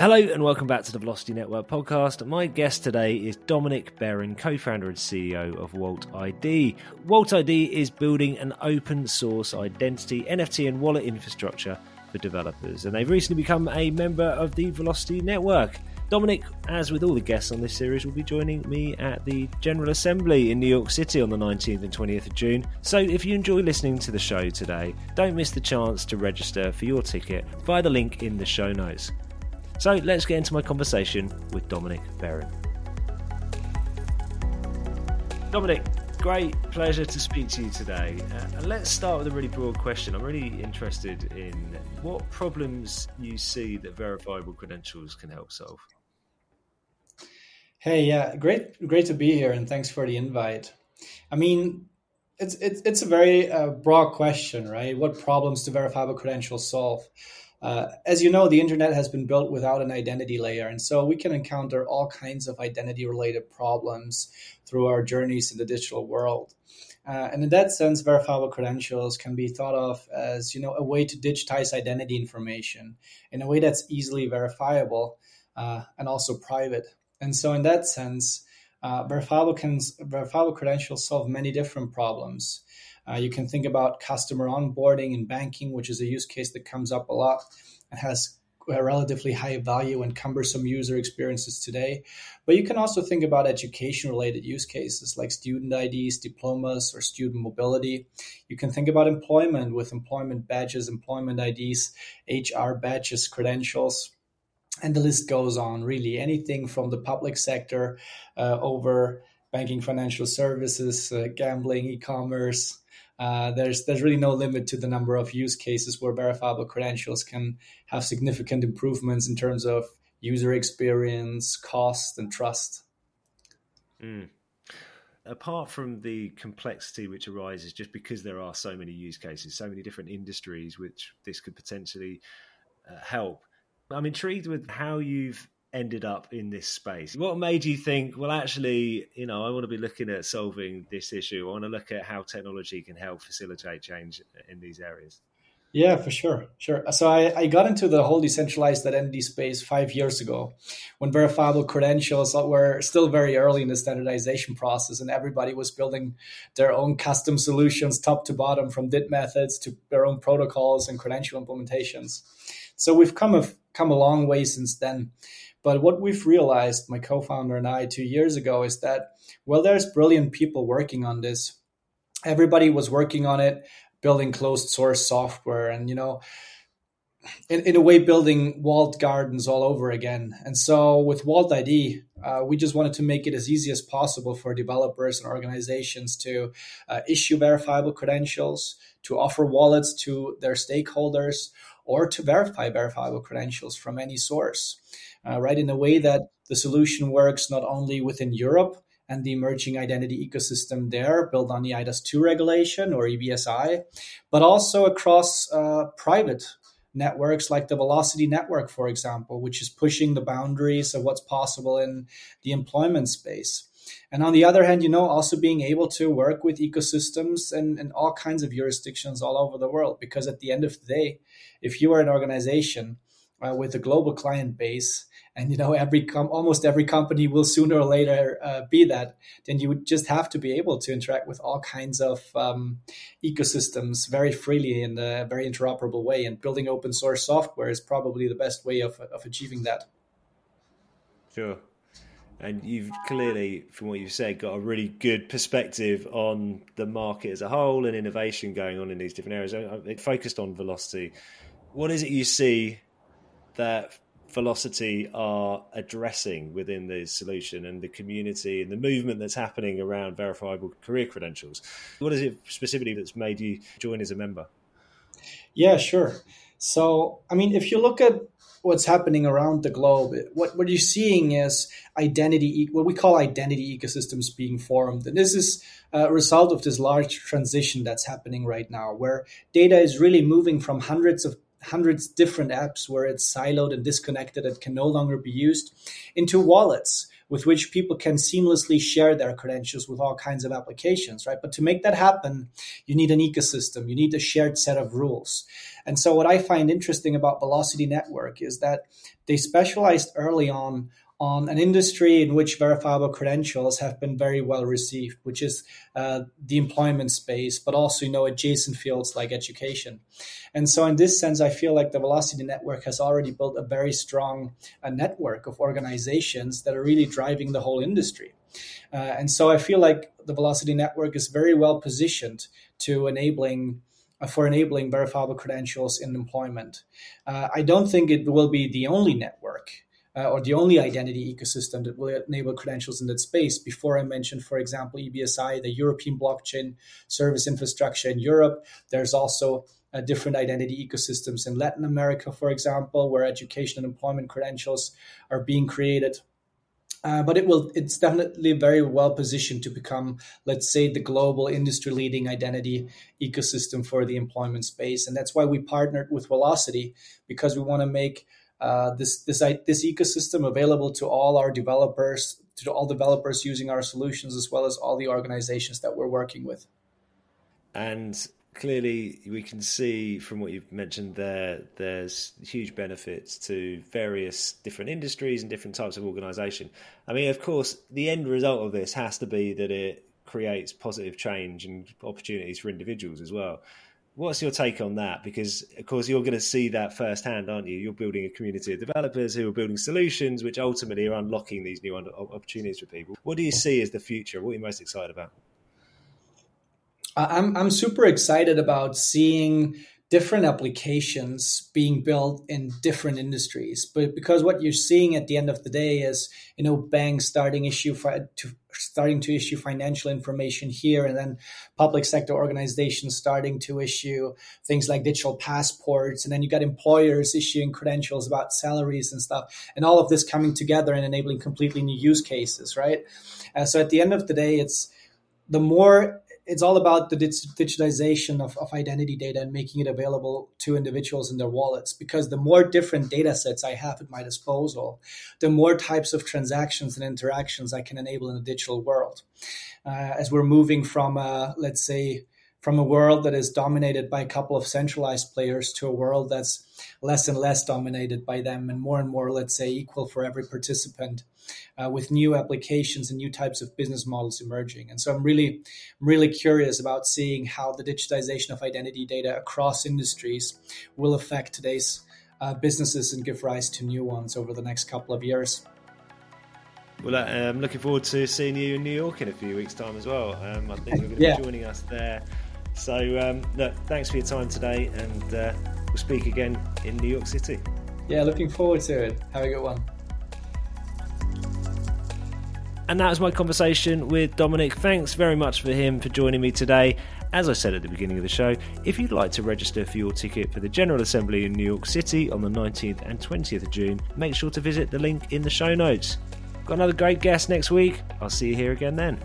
Hello and welcome back to the Velocity Network podcast. My guest today is Dominik Beron, co founder and CEO of Walt ID. Walt ID is building an open source identity, NFT, and wallet infrastructure for developers, and they've recently become a member of the Velocity Network. Dominik, as with all the guests on this series, will be joining me at the General Assembly in New York City on the 19th and 20th of June. So if you enjoy listening to the show today, don't miss the chance to register for your ticket via the link in the show notes. So let's get into my conversation with Dominik Beron. Dominik, great pleasure to speak to you today. Uh, and let's start with a really broad question. I'm really interested in what problems you see that verifiable credentials can help solve. Hey, yeah, great, great to be here, and thanks for the invite. I mean, it's it's it's a very uh, broad question, right? What problems do verifiable credentials solve? Uh, as you know, the internet has been built without an identity layer, and so we can encounter all kinds of identity-related problems through our journeys in the digital world. Uh, and in that sense, verifiable credentials can be thought of as you know a way to digitize identity information in a way that's easily verifiable uh, and also private. And so, in that sense, uh, verifiable, can, verifiable credentials solve many different problems. Uh, you can think about customer onboarding in banking, which is a use case that comes up a lot and has a relatively high value and cumbersome user experiences today. But you can also think about education related use cases like student IDs, diplomas, or student mobility. You can think about employment with employment badges, employment IDs, HR badges, credentials. And the list goes on, really. Anything from the public sector uh, over banking, financial services, uh, gambling, e commerce, uh, there's there's really no limit to the number of use cases where verifiable credentials can have significant improvements in terms of user experience, cost, and trust. Mm. Apart from the complexity which arises just because there are so many use cases, so many different industries which this could potentially uh, help, I'm intrigued with how you've ended up in this space? What made you think, well, actually, you know, I want to be looking at solving this issue. I want to look at how technology can help facilitate change in these areas. Yeah, for sure. Sure. So I, I got into the whole decentralized identity space five years ago when verifiable credentials were still very early in the standardization process and everybody was building their own custom solutions top to bottom from DID methods to their own protocols and credential implementations. So we've come a, come a long way since then. But what we've realized, my co founder and I, two years ago, is that, well, there's brilliant people working on this. Everybody was working on it, building closed source software and, you know, in, in a way, building walled gardens all over again. And so with Walt ID, uh, we just wanted to make it as easy as possible for developers and organizations to uh, issue verifiable credentials, to offer wallets to their stakeholders, or to verify verifiable credentials from any source uh, right? In a way that the solution works not only within Europe and the emerging identity ecosystem there, built on the eIDAS 2 regulation or EBSI, but also across uh, private networks like the Velocity Network, for example, which is pushing the boundaries of what's possible in the employment space. And on the other hand, you know, also being able to work with ecosystems and, and all kinds of jurisdictions all over the world. Because at the end of the day, if you are an organization uh, with a global client base, and you know every com- almost every company will sooner or later uh, be that. Then you would just have to be able to interact with all kinds of um, ecosystems very freely in a very interoperable way. And building open source software is probably the best way of, of achieving that. Sure. And you've clearly from what you've said got a really good perspective on the market as a whole and innovation going on in these different areas. It focused on velocity. What is it you see that Velocity are addressing within the solution and the community and the movement that's happening around verifiable career credentials. What is it specifically that's made you join as a member? Yeah, sure. So, I mean, if you look at what's happening around the globe, what, what you're seeing is identity, what we call identity ecosystems being formed. And this is a result of this large transition that's happening right now, where data is really moving from hundreds of hundreds different apps where it's siloed and disconnected and can no longer be used into wallets with which people can seamlessly share their credentials with all kinds of applications, right? But to make that happen, you need an ecosystem, you need a shared set of rules. And so, what I find interesting about Velocity Network is that they specialized early on on an industry in which verifiable credentials have been very well received, which is uh, the employment space, but also you know adjacent fields like education. And so, in this sense, I feel like the Velocity Network has already built a very strong uh, network of organizations that are really driving the whole industry. Uh, and so, I feel like the Velocity Network is very well positioned to enabling uh, for enabling verifiable credentials in employment. Uh, I don't think it will be the only network uh, or the only identity ecosystem that will enable credentials in that space. Before I mentioned, for example, EBSI, the European blockchain service infrastructure in Europe. There's also uh, different identity ecosystems in Latin America, for example, where education and employment credentials are being created. Uh, but it will it's definitely very well positioned to become let's say the global industry leading identity ecosystem for the employment space and that's why we partnered with velocity because we want to make uh, this this this ecosystem available to all our developers, to all developers using our solutions, as well as all the organizations that we're working with. And clearly, we can see from what you've mentioned there, there's huge benefits to various different industries and different types of organisation. I mean, of course, the end result of this has to be that it creates positive change and opportunities for individuals as well. What's your take on that? Because of course you're going to see that firsthand, aren't you? You're building a community of developers who are building solutions, which ultimately are unlocking these new opportunities for people. What do you see as the future? What are you most excited about? I'm I'm super excited about seeing different applications being built in different industries. But because what you're seeing at the end of the day is you know banks starting issue fi- to starting to issue financial information here and then public sector organizations starting to issue things like digital passports and then you got employers issuing credentials about salaries and stuff and all of this coming together and enabling completely new use cases right? Uh, so at the end of the day it's the more it's all about the digitization of, of identity data and making it available to individuals in their wallets because the more different data sets i have at my disposal the more types of transactions and interactions i can enable in the digital world. Uh, as we're moving from uh, let's say from a world that is dominated by a couple of centralized players to a world that's less and less dominated by them and more and more, let's say, equal for every participant, uh, with new applications and new types of business models emerging. And so I'm really, really curious about seeing how the digitization of identity data across industries will affect today's uh, businesses and give rise to new ones over the next couple of years. Well, uh, I'm looking forward to seeing you in New York in a few weeks' time as well. Um, I think you're going to yeah. be joining us there so, um, look, thanks for your time today, and uh, we'll speak again in New York City. Yeah, looking forward to it. Have a good one. And that was my conversation with Dominik. Thanks very much for him for joining me today. As I said at the beginning of the show, if you'd like to register for your ticket for the General Assembly in New York City on the 19th and 20th of June, make sure to visit the link in the show notes. Got another great guest next week. I'll see you here again then.